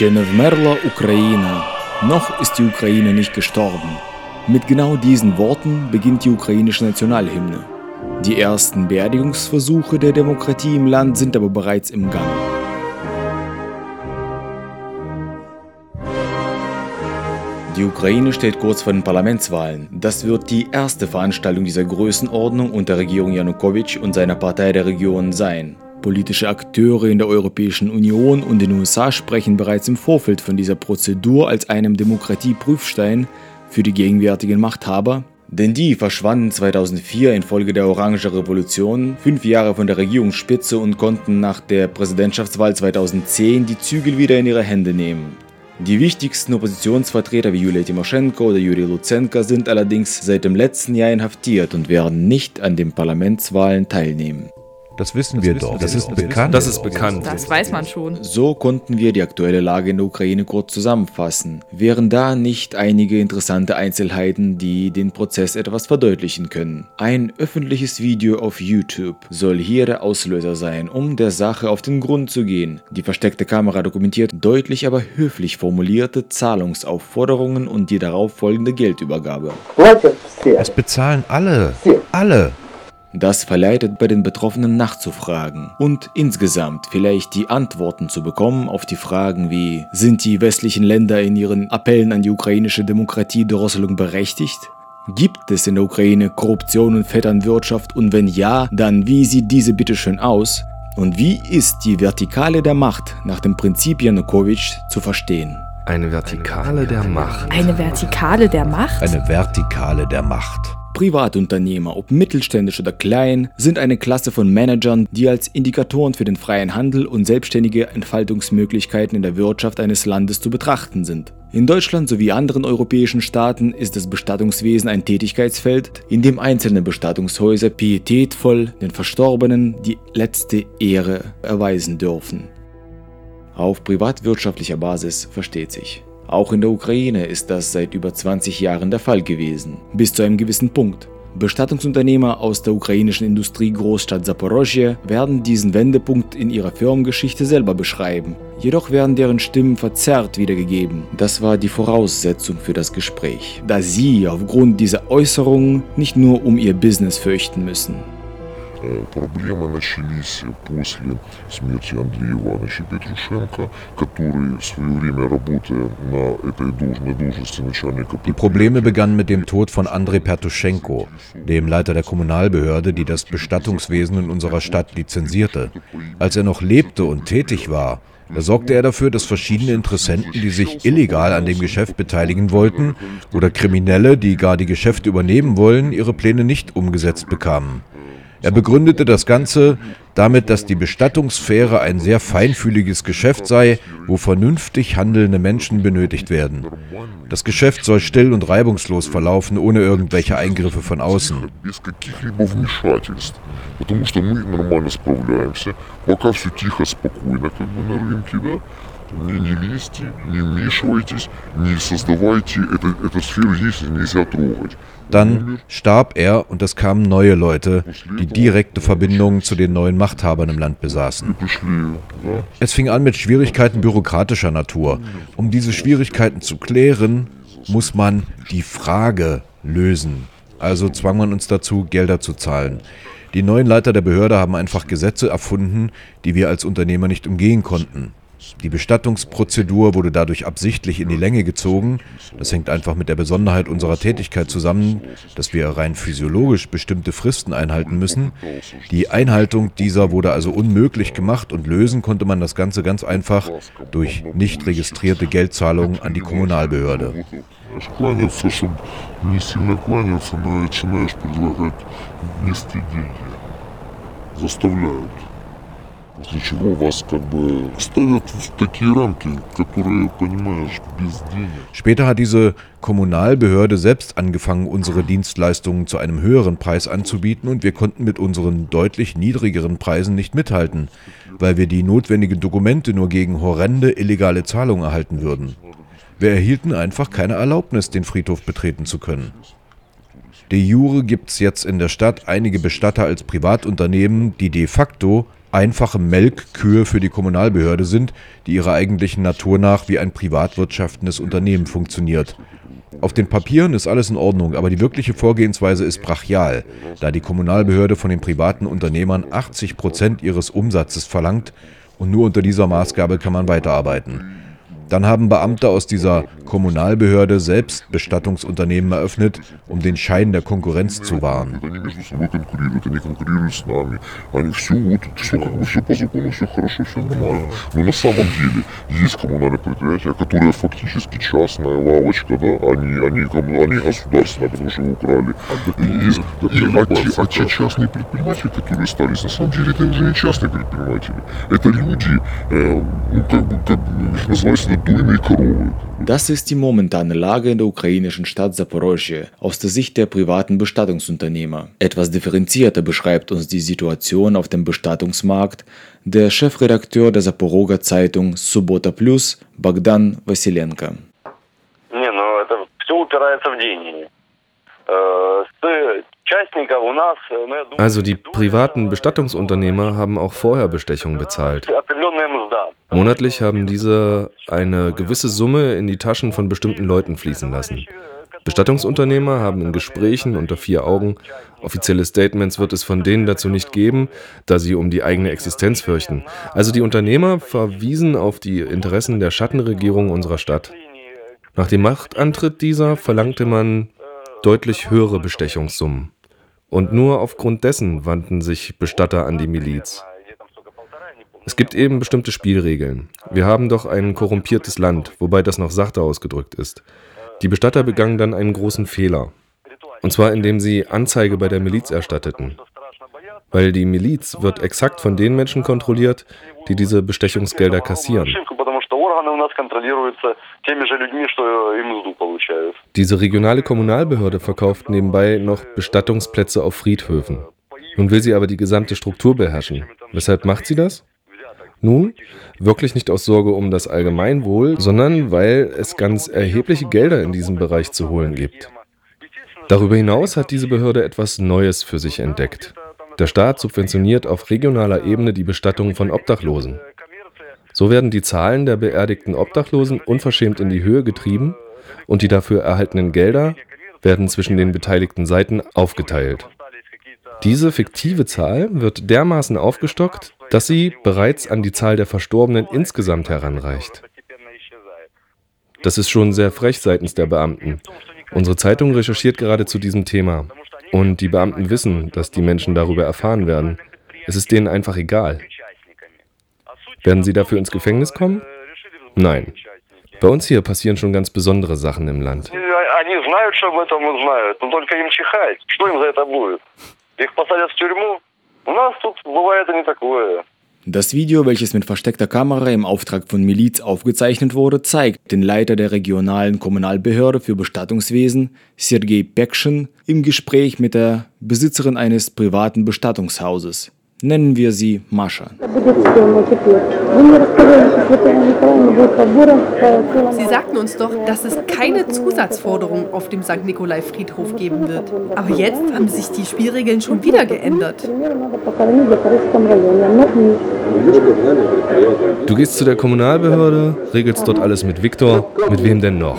Ще не вмерла Ukraine. Noch ist die Ukraine nicht gestorben. Mit genau diesen Worten beginnt die ukrainische Nationalhymne. Die ersten Beerdigungsversuche der Demokratie im Land sind aber bereits im Gang. Die Ukraine steht kurz vor den Parlamentswahlen. Das wird die erste Veranstaltung dieser Größenordnung unter Regierung Janukowitsch und seiner Partei der Region sein. Politische Akteure in der Europäischen Union und den USA sprechen bereits im Vorfeld von dieser Prozedur als einem Demokratieprüfstein für die gegenwärtigen Machthaber, denn die verschwanden 2004 infolge der Orange Revolution, fünf Jahre von der Regierungsspitze und konnten nach der Präsidentschaftswahl 2010 die Zügel wieder in ihre Hände nehmen. Die wichtigsten Oppositionsvertreter wie Julia Timoschenko oder Juri Luzenka sind allerdings seit dem letzten Jahr inhaftiert und werden nicht an den Parlamentswahlen teilnehmen. Das wissen das wir wissen doch. Das ist bekannt. Das ist bekannt. Das weiß man schon. So konnten wir die aktuelle Lage in der Ukraine kurz zusammenfassen. Wären da nicht einige interessante Einzelheiten, die den Prozess etwas verdeutlichen können? Ein öffentliches Video auf YouTube soll hier der Auslöser sein, um der Sache auf den Grund zu gehen. Die versteckte Kamera dokumentiert deutlich, aber höflich formulierte Zahlungsaufforderungen und die darauf folgende Geldübergabe. Es bezahlen alle. Alle. Das verleitet bei den Betroffenen nachzufragen und insgesamt vielleicht die Antworten zu bekommen auf die Fragen wie, sind die westlichen Länder in ihren Appellen an die ukrainische Demokratiedrosselung berechtigt? Gibt es in der Ukraine Korruption und Vetternwirtschaft und wenn ja, dann wie sieht diese bitteschön aus? Und wie ist die Vertikale der Macht nach dem Prinzip Janukowitsch zu verstehen? Eine Vertikale der Macht. Eine Vertikale der Macht? Eine Vertikale der Macht. Privatunternehmer, ob mittelständisch oder klein, sind eine Klasse von Managern, die als Indikatoren für den freien Handel und selbstständige Entfaltungsmöglichkeiten in der Wirtschaft eines Landes zu betrachten sind. In Deutschland sowie anderen europäischen Staaten ist das Bestattungswesen ein Tätigkeitsfeld, in dem einzelne Bestattungshäuser pietätvoll den Verstorbenen die letzte Ehre erweisen dürfen. Auf privatwirtschaftlicher Basis versteht sich. Auch in der Ukraine ist das seit über 20 Jahren der Fall gewesen, bis zu einem gewissen Punkt. Bestattungsunternehmer aus der ukrainischen Industriegroßstadt Zaporozhye werden diesen Wendepunkt in ihrer Firmengeschichte selber beschreiben. Jedoch werden deren Stimmen verzerrt wiedergegeben. Das war die Voraussetzung für das Gespräch, da sie aufgrund dieser Äußerungen nicht nur um ihr Business fürchten müssen. Э, проблемы начались после смерти Андрея Ивановича Петрушенко, который в свое время, работая на этой должной должности начальника... Die Probleme begannen mit dem Tod von Andrei Pertuschenko, dem Leiter der Kommunalbehörde, die das Bestattungswesen in unserer Stadt lizenzierte. Als er noch lebte und tätig war, da sorgte er dafür, dass verschiedene Interessenten, die sich illegal an dem Geschäft beteiligen wollten, oder Kriminelle, die gar die Geschäfte übernehmen wollen, ihre Pläne nicht umgesetzt bekamen. Er begründete das Ganze damit, dass die Bestattungssphäre ein sehr feinfühliges Geschäft sei, wo vernünftig handelnde Menschen benötigt werden. Das Geschäft soll still und reibungslos verlaufen, ohne irgendwelche Eingriffe von außen. Потому что мы нормально справляемся, пока все тихо, спокойно как бы на рынке, да. Не, не лезьте, не вмешивайтесь, не создавайте, это, эту сферу здесь нельзя трогать. Dann starb er und es kamen neue Leute, die direkte Verbindungen zu den neuen Machthabern im Land besaßen. Es fing an mit Schwierigkeiten bürokratischer Natur. Um diese Schwierigkeiten zu klären, muss man die Frage lösen. Also zwang man uns dazu, Gelder zu zahlen. Die neuen Leiter der Behörde haben einfach Gesetze erfunden, die wir als Unternehmer nicht umgehen konnten. Die Bestattungsprozedur wurde dadurch absichtlich in die Länge gezogen. Das hängt einfach mit der Besonderheit unserer Tätigkeit zusammen, dass wir rein physiologisch bestimmte Fristen einhalten müssen. Die Einhaltung dieser wurde also unmöglich gemacht und lösen konnte man das Ganze ganz einfach durch nicht registrierte Geldzahlungen an die Kommunalbehörde. Кланяться, чтобы не сильно кланяться, но начинаешь предлагать нести деньги. Заставляют. После чего вас как бы ставят в такие рамки, которые, понимаешь, без денег. Später hat diese Kommunalbehörde selbst angefangen, unsere Dienstleistungen zu einem höheren Preis anzubieten und wir konnten mit unseren deutlich niedrigeren Preisen nicht mithalten, weil wir die notwendigen Dokumente nur gegen horrende illegale Zahlungen erhalten würden. Wir erhielten einfach keine Erlaubnis, den Friedhof betreten zu können. De jure gibt es jetzt in der Stadt einige Bestatter als Privatunternehmen, die de facto einfache Melkkühe für die Kommunalbehörde sind, die ihrer eigentlichen Natur nach wie ein privatwirtschaftendes Unternehmen funktioniert. Auf den Papieren ist alles in Ordnung, aber die wirkliche Vorgehensweise ist brachial, da die Kommunalbehörde von den privaten Unternehmern 80 Prozent ihres Umsatzes verlangt und nur unter dieser Maßgabe kann man weiterarbeiten. Dann haben Beamte aus dieser Kommunalbehörde selbst Bestattungsunternehmen eröffnet, um den Schein der Konkurrenz zu wahren. Они между собой конкурируют, они конкурируют с нами. Они все вот, все как бы все по закону, все хорошо, все нормально. Но на самом деле есть коммунальное предприятие, которое фактически частная лавочка, да, они, они, кому- они государственные, потому что его украли. И, есть- и- а, те, а те частные предприниматели, которые остались, на самом деле это уже не частные предприниматели. Это люди, э, ну, как бы, как бы, их называется дойные коровы. Das ist die momentane Lage in der ukrainischen Stadt Saporosje aus der Sicht der privaten Bestattungsunternehmer. Etwas differenzierter beschreibt uns die Situation auf dem Bestattungsmarkt der Chefredakteur der Saporoga Zeitung Subota Plus Bogdan Vasilenko. Не, ну это все упирается в деньги. Э, С частников у нас, э, ну я думаю... Also die privaten Bestattungsunternehmer haben auch vorher Bestechung bezahlt. Monatlich haben diese eine gewisse Summe in die Taschen von bestimmten Leuten fließen lassen. Bestattungsunternehmer haben in Gesprächen unter vier Augen, offizielle Statements wird es von denen dazu nicht geben, da sie um die eigene Existenz fürchten. Also die Unternehmer verwiesen auf die Interessen der Schattenregierung unserer Stadt. Nach dem Machtantritt dieser verlangte man deutlich höhere Bestechungssummen. Und nur aufgrund dessen wandten sich Bestatter an die Miliz. Es gibt eben bestimmte Spielregeln. Wir haben doch ein korrumpiertes Land, wobei das noch sachter ausgedrückt ist. Die Bestatter begangen dann einen großen Fehler. Und zwar indem sie Anzeige bei der Miliz erstatteten. Weil die Miliz wird exakt von den Menschen kontrolliert, die diese Bestechungsgelder kassieren. Diese regionale Kommunalbehörde verkauft nebenbei noch Bestattungsplätze auf Friedhöfen. Nun will sie aber die gesamte Struktur beherrschen. Weshalb macht sie das? Nun, wirklich nicht aus Sorge um das Allgemeinwohl, sondern weil es ganz erhebliche Gelder in diesem Bereich zu holen gibt. Darüber hinaus hat diese Behörde etwas Neues für sich entdeckt. Der Staat subventioniert auf regionaler Ebene die Bestattung von Obdachlosen. So werden die Zahlen der beerdigten Obdachlosen unverschämt in die Höhe getrieben und die dafür erhaltenen Gelder werden zwischen den beteiligten Seiten aufgeteilt. Diese fiktive Zahl wird dermaßen aufgestockt, dass sie bereits an die Zahl der Verstorbenen insgesamt heranreicht. Das ist schon sehr frech seitens der Beamten. Unsere Zeitung recherchiert gerade zu diesem Thema. Und die Beamten wissen, dass die Menschen darüber erfahren werden. Es ist denen einfach egal. Werden sie dafür ins Gefängnis kommen? Nein. Bei uns hier passieren schon ganz besondere Sachen im Land. И Они знают, что об этом узнают, но только им чихать. Что им за это будет? Их посадят в тюрьму? У нас тут бывает и не такое. Das Video, welches mit versteckter Kamera im Auftrag von Miliz aufgezeichnet wurde, zeigt den Leiter der regionalen Kommunalbehörde für Bestattungswesen, Sergei Pekschen, im Gespräch mit der Besitzerin eines privaten Bestattungshauses. Nennen wir sie Mascha. Sie sagten uns doch, dass es keine Zusatzforderungen auf dem St. Nikolai-Friedhof geben wird. Aber jetzt haben sich die Spielregeln schon wieder geändert. Du gehst zu der Kommunalbehörde, regelst dort alles mit Viktor, mit wem denn noch?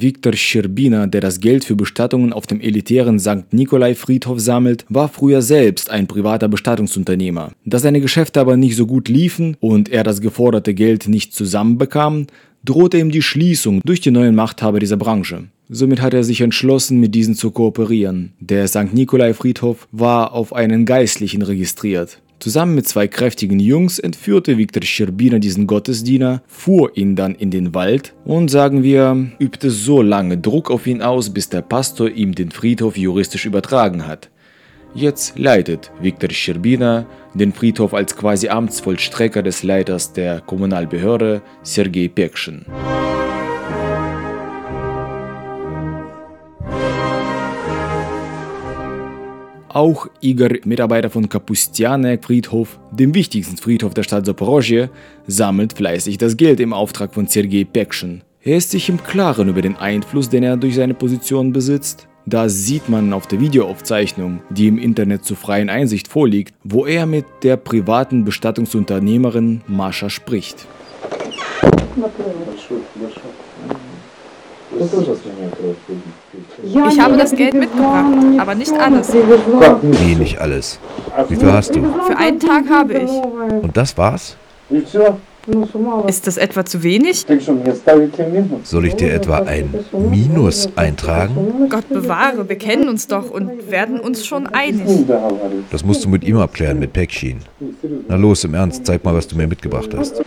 Viktor Scherbina, der das Geld für Bestattungen auf dem elitären St. Nikolai-Friedhof sammelt, war früher selbst ein privater Bestattungsunternehmer. Da seine Geschäfte aber nicht so gut liefen und er das geforderte Geld nicht zusammenbekam, drohte ihm die Schließung durch die neuen Machthaber dieser Branche. Somit hat er sich entschlossen, mit diesen zu kooperieren. Der St. Nikolai-Friedhof war auf einen Geistlichen registriert. Zusammen mit zwei kräftigen Jungs entführte Viktor Scherbina diesen Gottesdiener, fuhr ihn dann in den Wald und, sagen wir, übte so lange Druck auf ihn aus, bis der Pastor ihm den Friedhof juristisch übertragen hat. Jetzt leitet Viktor Scherbina den Friedhof als quasi Amtsvollstrecker des Leiters der Kommunalbehörde Sergei Pekschen. Auch Igor, Mitarbeiter von Kapustianek Friedhof, dem wichtigsten Friedhof der Stadt Zaporozhye, sammelt fleißig das Geld im Auftrag von Sergei Pekschen. Er ist sich im Klaren über den Einfluss, den er durch seine Position besitzt. Da sieht man auf der Videoaufzeichnung, die im Internet zur freien Einsicht vorliegt, wo er mit der privaten Bestattungsunternehmerin Mascha spricht. Ich habe das Geld mitgebracht, aber nicht alles. Wie nicht alles? Wie viel hast du? Für einen Tag habe ich. Und das war's? Ist das etwa zu wenig? Soll ich dir etwa ein Minus eintragen? Gott bewahre, wir kennen uns doch und werden uns schon einig. Das musst du mit ihm abklären, mit Pekshin. Na los, im Ernst, zeig mal, was du mir mitgebracht hast.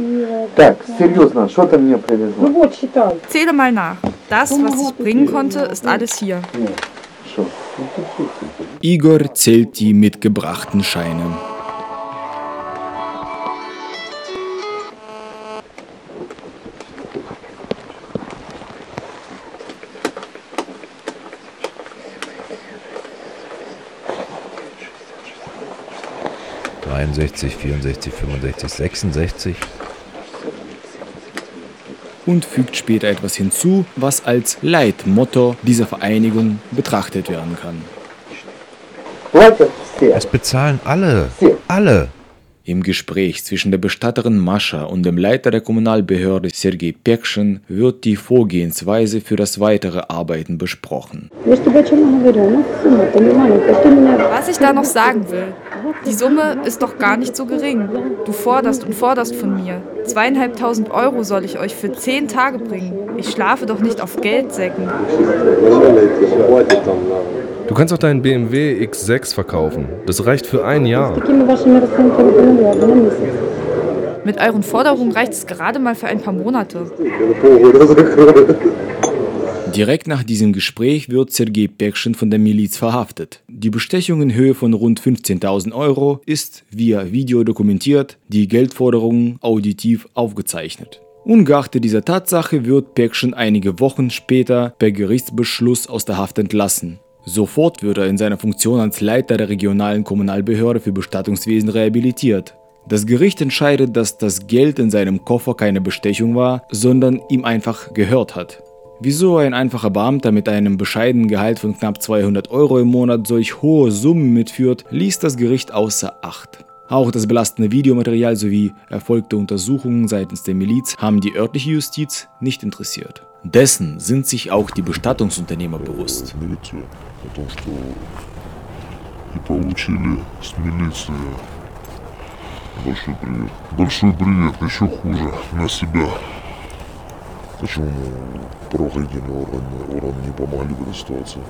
Zähle mal nach. Das, was ich bringen konnte, ist alles hier. Igor zählt die mitgebrachten Scheine. Dreiundsechzig, vierundsechzig, fünfundsechzig, sechsundsechzig und fügt später etwas hinzu, was als Leitmotto dieser Vereinigung betrachtet werden kann. Es bezahlen alle, alle. Im Gespräch zwischen der Bestatterin Mascha und dem Leiter der Kommunalbehörde Sergei Pekschin wird die Vorgehensweise für das weitere Arbeiten besprochen. Was ich da noch sagen will, die Summe ist doch gar nicht so gering. Du forderst und forderst von mir. Zweieinhalbtausend Euro soll ich euch für zehn Tage bringen. Ich schlafe doch nicht auf Geldsäcken. Du kannst auch deinen BMW X6 verkaufen. Das reicht für ein Jahr. Mit euren Forderungen reicht es gerade mal für ein paar Monate. Direkt nach diesem Gespräch wird Sergei Pekschen von der Miliz verhaftet. Die Bestechung in Höhe von rund 15.000 Euro ist via Video dokumentiert, die Geldforderungen auditiv aufgezeichnet. Ungeachtet dieser Tatsache wird Pekschen einige Wochen später per Gerichtsbeschluss aus der Haft entlassen. Sofort wird er in seiner Funktion als Leiter der regionalen Kommunalbehörde für Bestattungswesen rehabilitiert. Das Gericht entscheidet, dass das Geld in seinem Koffer keine Bestechung war, sondern ihm einfach gehört hat. Wieso ein einfacher Beamter mit einem bescheidenen Gehalt von knapp 200 Euro im Monat solch hohe Summen mitführt, ließ das Gericht außer Acht. Auch das belastende Videomaterial sowie erfolgte Untersuchungen seitens der Miliz haben die örtliche Justiz nicht interessiert. Dessen sind sich auch die Bestattungsunternehmer bewusst. Милицию о том, что и получили с милиции большой привет. Большой привет, еще хуже на себя. Почему правоохранительные органы, органы не помогли в этой ситуации?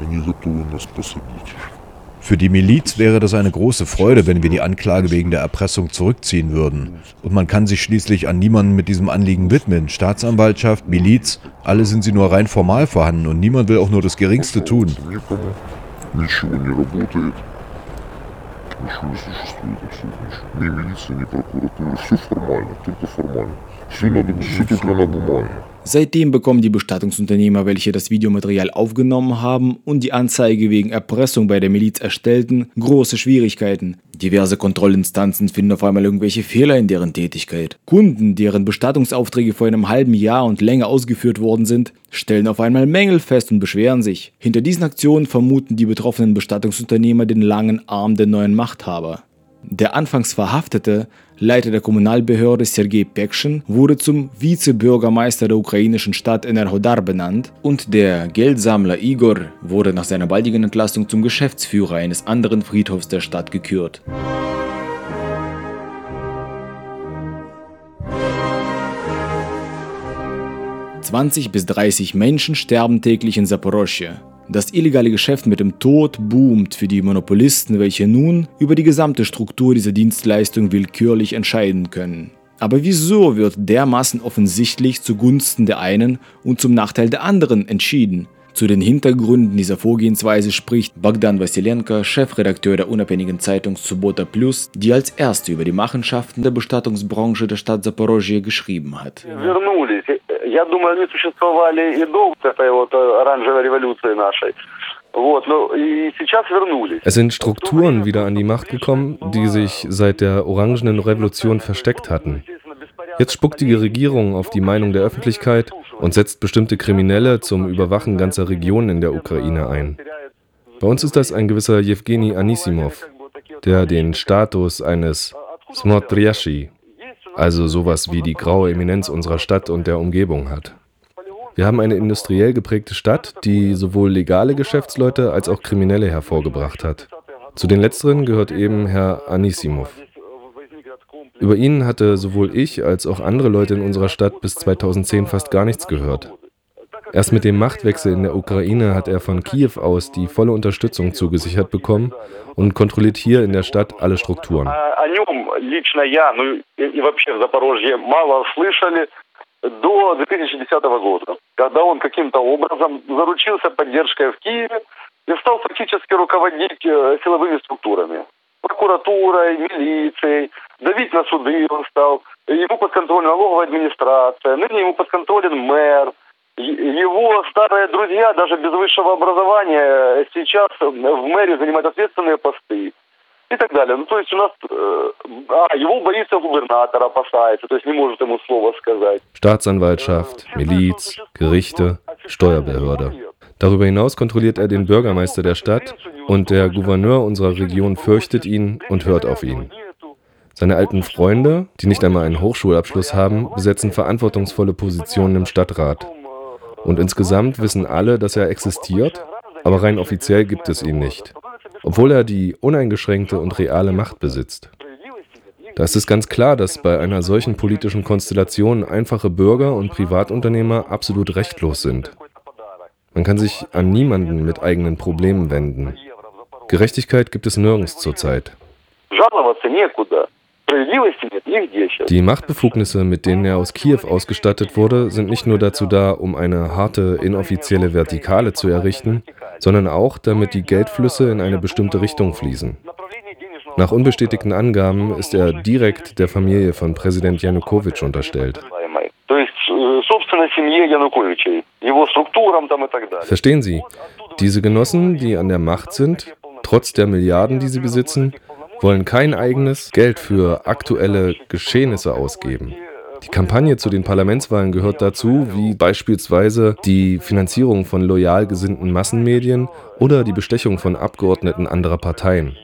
Они готовы нас посадить. Für die Miliz wäre das eine große Freude, wenn wir die Anklage wegen der Erpressung zurückziehen würden. Und man kann sich schließlich an niemanden mit diesem Anliegen widmen. Staatsanwaltschaft, Miliz, alle sind sie nur rein formal vorhanden und niemand will auch nur das Geringste tun. Никому ничего не работает. Ничего не существует абсолютно ничего. Ни милиции, ни прокуратуры. Все формально, только формально. Все, надо, все только на бумаге. Seitdem bekommen die Bestattungsunternehmer, welche das Videomaterial aufgenommen haben und die Anzeige wegen Erpressung bei der Miliz erstellten, große Schwierigkeiten. Diverse Kontrollinstanzen finden auf einmal irgendwelche Fehler in deren Tätigkeit. Kunden, deren Bestattungsaufträge vor einem halben Jahr und länger ausgeführt worden sind, stellen auf einmal Mängel fest und beschweren sich. Hinter diesen Aktionen vermuten die betroffenen Bestattungsunternehmer den langen Arm der neuen Machthaber. Der anfangs Verhaftete, Leiter der Kommunalbehörde Sergei Pekschen, wurde zum Vizebürgermeister der ukrainischen Stadt Enerhodar benannt und der Geldsammler Igor wurde nach seiner baldigen Entlassung zum Geschäftsführer eines anderen Friedhofs der Stadt gekürt. Zwanzig bis 30 Menschen sterben täglich in Saporoschje. Das illegale Geschäft mit dem Tod boomt für die Monopolisten, welche nun über die gesamte Struktur dieser Dienstleistung willkürlich entscheiden können. Aber wieso wird dermaßen offensichtlich zugunsten der einen und zum Nachteil der anderen entschieden? Zu den Hintergründen dieser Vorgehensweise spricht Bogdan Vassilenko, Chefredakteur der unabhängigen Zeitung Subota Plus, die als erste über die Machenschaften der Bestattungsbranche der Stadt Zaporozhye geschrieben hat. Вернулись. Я думаю, они существовали и до вот этой вот э, оранжевой революции нашей. Вот, ну и сейчас вернулись. Es sind Strukturen wieder an die Macht gekommen, die sich seit der Orangenen Revolution versteckt hatten. Jetzt spuckt die Regierung auf die Meinung der Öffentlichkeit und setzt bestimmte Kriminelle zum Überwachen ganzer Regionen in der Ukraine ein. Bei uns ist das ein gewisser Jewgeni Anisimov, der den Status eines Smotriashi, also sowas wie die graue Eminenz unserer Stadt und der Umgebung hat. Wir haben eine industriell geprägte Stadt, die sowohl legale Geschäftsleute als auch Kriminelle hervorgebracht hat. Zu den letzteren gehört eben Herr Anisimov. Über ihn hatte sowohl ich als auch andere Leute in unserer Stadt bis 2010 fast gar nichts gehört. Erst mit dem Machtwechsel in der Ukraine hat er von Kiew aus die volle Unterstützung zugesichert bekommen und kontrolliert hier in der Stadt alle Strukturen. до 2010 года, когда он каким-то образом заручился поддержкой в Киеве и стал фактически руководить силовыми структурами. Прокуратурой, милицией, давить на суды он стал. Ему подконтролен налоговая администрация, ныне ему подконтролен мэр. Его старые друзья, даже без высшего образования, сейчас в мэре занимают ответственные посты и так далее. Ну, то есть у нас... Э, а, его боится губернатор, опасается, то есть не может ему слова сказать. Staatsanwaltschaft, Miliz, Gerichte, Steuerbehörde. Darüber hinaus kontrolliert er den Bürgermeister der Stadt und der Gouverneur unserer Region fürchtet ihn und hört auf ihn. Seine alten Freunde, die nicht einmal einen Hochschulabschluss haben, besetzen verantwortungsvolle Positionen im Stadtrat. Und insgesamt wissen alle, dass er existiert, aber rein offiziell gibt es ihn nicht obwohl er die uneingeschränkte und reale Macht besitzt. Da ist es ganz klar, dass bei einer solchen politischen Konstellation einfache Bürger und Privatunternehmer absolut rechtlos sind. Man kann sich an niemanden mit eigenen Problemen wenden. Gerechtigkeit gibt es nirgends zurzeit. Die Machtbefugnisse, mit denen er aus Kiew ausgestattet wurde, sind nicht nur dazu da, um eine harte, inoffizielle Vertikale zu errichten, sondern auch, damit die Geldflüsse in eine bestimmte Richtung fließen. Nach unbestätigten Angaben ist er direkt der Familie von Präsident Janukowitsch unterstellt. Verstehen Sie, diese Genossen, die an der Macht sind, trotz der Milliarden, die sie besitzen, wollen kein eigenes Geld für aktuelle Geschehnisse ausgeben. Die Kampagne zu den Parlamentswahlen gehört dazu, wie beispielsweise die Finanzierung von loyal gesinnten Massenmedien oder die Bestechung von Abgeordneten anderer Parteien.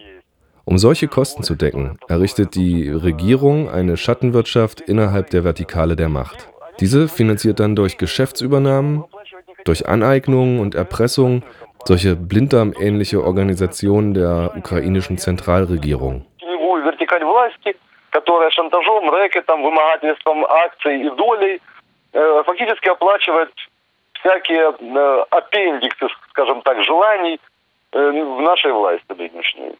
Um solche Kosten zu decken, errichtet die Regierung eine Schattenwirtschaft innerhalb der Vertikale der Macht. Diese finanziert dann durch Geschäftsübernahmen, durch Aneignungen und Erpressung solche blinddarmähnliche Organisationen der ukrainischen Zentralregierung. которая шантажом, рэкетом, вымогательством акций и долей э, фактически оплачивает всякие э, аппендиксы, скажем так, желаний э, в нашей власти нынешней.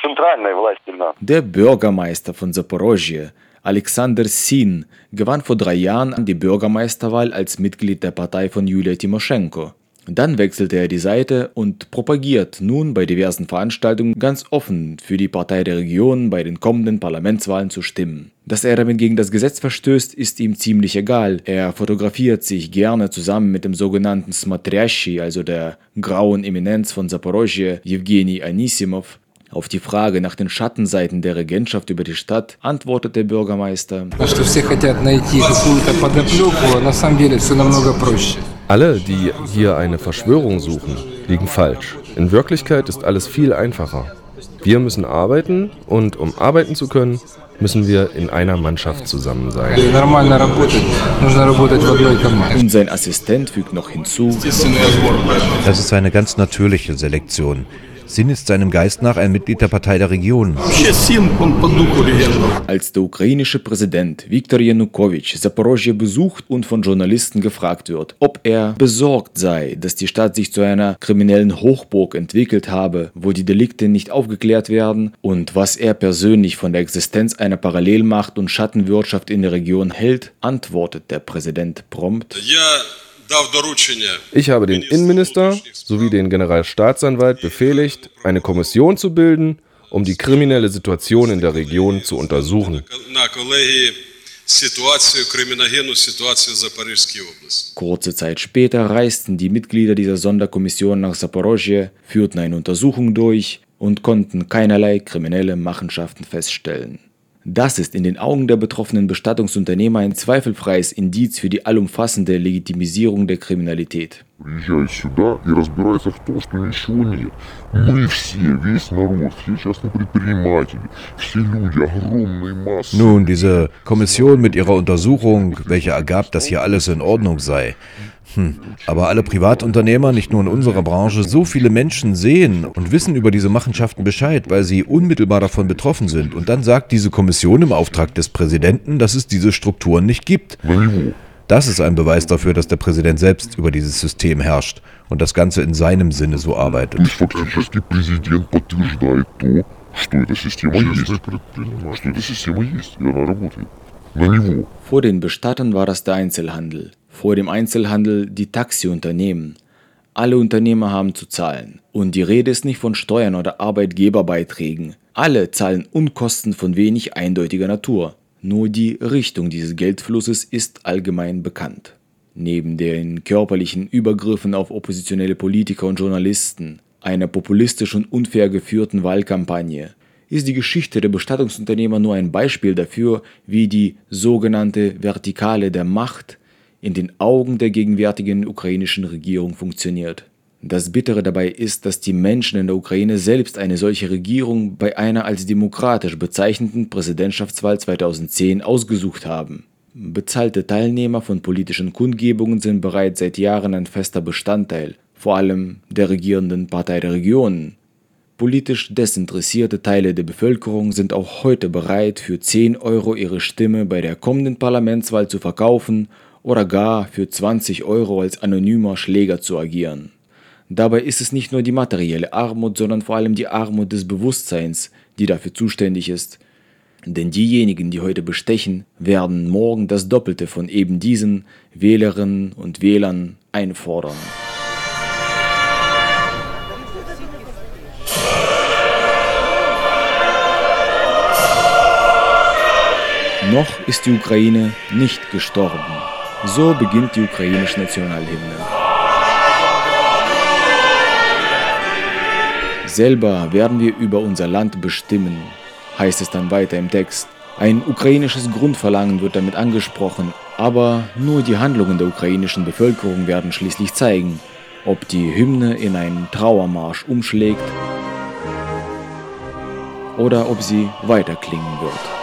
Zentralnej власти, да. Der Bürgermeister von Zaporozhye, Alexander Sin, gewann vor drei Jahren die Bürgermeisterwahl als Mitglied der Partei von Julia Timoschenko. Dann wechselte er die Seite und propagiert nun bei diversen Veranstaltungen ganz offen für die Partei der Region bei den kommenden Parlamentswahlen zu stimmen. Dass er damit gegen das Gesetz verstößt, ist ihm ziemlich egal. Er fotografiert sich gerne zusammen mit dem sogenannten Smatryashi, also der grauen Eminenz von Zaporozhye, Evgeny Anisimov, auf die Frage nach den Schattenseiten der Regentschaft über die Stadt antwortet der Bürgermeister. Alle, die hier eine Verschwörung suchen, liegen falsch. In Wirklichkeit ist alles viel einfacher. Wir müssen arbeiten und um arbeiten zu können, müssen wir in einer Mannschaft zusammen sein. Und sein Assistent fügt noch hinzu, das ist eine ganz natürliche Selektion. Sinn ist seinem Geist nach ein Mitglied der Partei der Region. Als der ukrainische Präsident Viktor Janukowitsch Zaporozhye besucht und von Journalisten gefragt wird, ob er besorgt sei, dass die Stadt sich zu einer kriminellen Hochburg entwickelt habe, wo die Delikte nicht aufgeklärt werden und was er persönlich von der Existenz einer Parallelmacht und Schattenwirtschaft in der Region hält, antwortet der Präsident prompt. Ich habe den Innenminister sowie den Generalstaatsanwalt befehligt, eine Kommission zu bilden, um die kriminelle Situation in der Region zu untersuchen. Kurze Zeit später reisten die Mitglieder dieser Sonderkommission nach Saporozhye, führten eine Untersuchung durch und konnten keinerlei kriminelle Machenschaften feststellen. Das ist in den Augen der betroffenen Bestattungsunternehmer ein zweifelfreies Indiz für die allumfassende Legitimisierung der Kriminalität. Приезжают сюда и разбираются в том, что ничего нет. Мы все, весь народ, все частные предприниматели, все люди, огромные массы. Nun, diese Kommission mit ihrer Untersuchung, welche ergab, dass hier alles in Ordnung sei. Hm. Aber alle Privatunternehmer, nicht nur in unserer Branche, so viele Menschen sehen und wissen über diese Machenschaften Bescheid, weil sie unmittelbar davon betroffen sind. Und dann sagt diese Kommission im Auftrag des Präsidenten, dass es diese Strukturen nicht gibt. Das ist ein Beweis dafür, dass der Präsident selbst über dieses System herrscht und das Ganze in seinem Sinne so arbeitet. Vor den Bestattern war das der Einzelhandel vor dem Einzelhandel die Taxiunternehmen. Alle Unternehmer haben zu zahlen. Und die Rede ist nicht von Steuern oder Arbeitgeberbeiträgen. Alle zahlen Unkosten von wenig eindeutiger Natur. Nur die Richtung dieses Geldflusses ist allgemein bekannt. Neben den körperlichen Übergriffen auf oppositionelle Politiker und Journalisten, einer populistisch und unfair geführten Wahlkampagne, ist die Geschichte der Bestattungsunternehmer nur ein Beispiel dafür, wie die sogenannte Vertikale der Macht in den Augen der gegenwärtigen ukrainischen Regierung funktioniert. Das Bittere dabei ist, dass die Menschen in der Ukraine selbst eine solche Regierung bei einer als demokratisch bezeichneten Präsidentschaftswahl 2010 ausgesucht haben. Bezahlte Teilnehmer von politischen Kundgebungen sind bereits seit Jahren ein fester Bestandteil, vor allem der regierenden Partei der Regionen. Politisch desinteressierte Teile der Bevölkerung sind auch heute bereit, für 10 Euro ihre Stimme bei der kommenden Parlamentswahl zu verkaufen oder gar für 20 Euro als anonymer Schläger zu agieren. Dabei ist es nicht nur die materielle Armut, sondern vor allem die Armut des Bewusstseins, die dafür zuständig ist. Denn diejenigen, die heute bestechen, werden morgen das Doppelte von eben diesen Wählerinnen und Wählern einfordern. Noch ist die Ukraine nicht gestorben. So beginnt die ukrainische Nationalhymne. Selber werden wir über unser Land bestimmen, heißt es dann weiter im Text. Ein ukrainisches Grundverlangen wird damit angesprochen, aber nur die Handlungen der ukrainischen Bevölkerung werden schließlich zeigen, ob die Hymne in einen Trauermarsch umschlägt oder ob sie weiterklingen wird.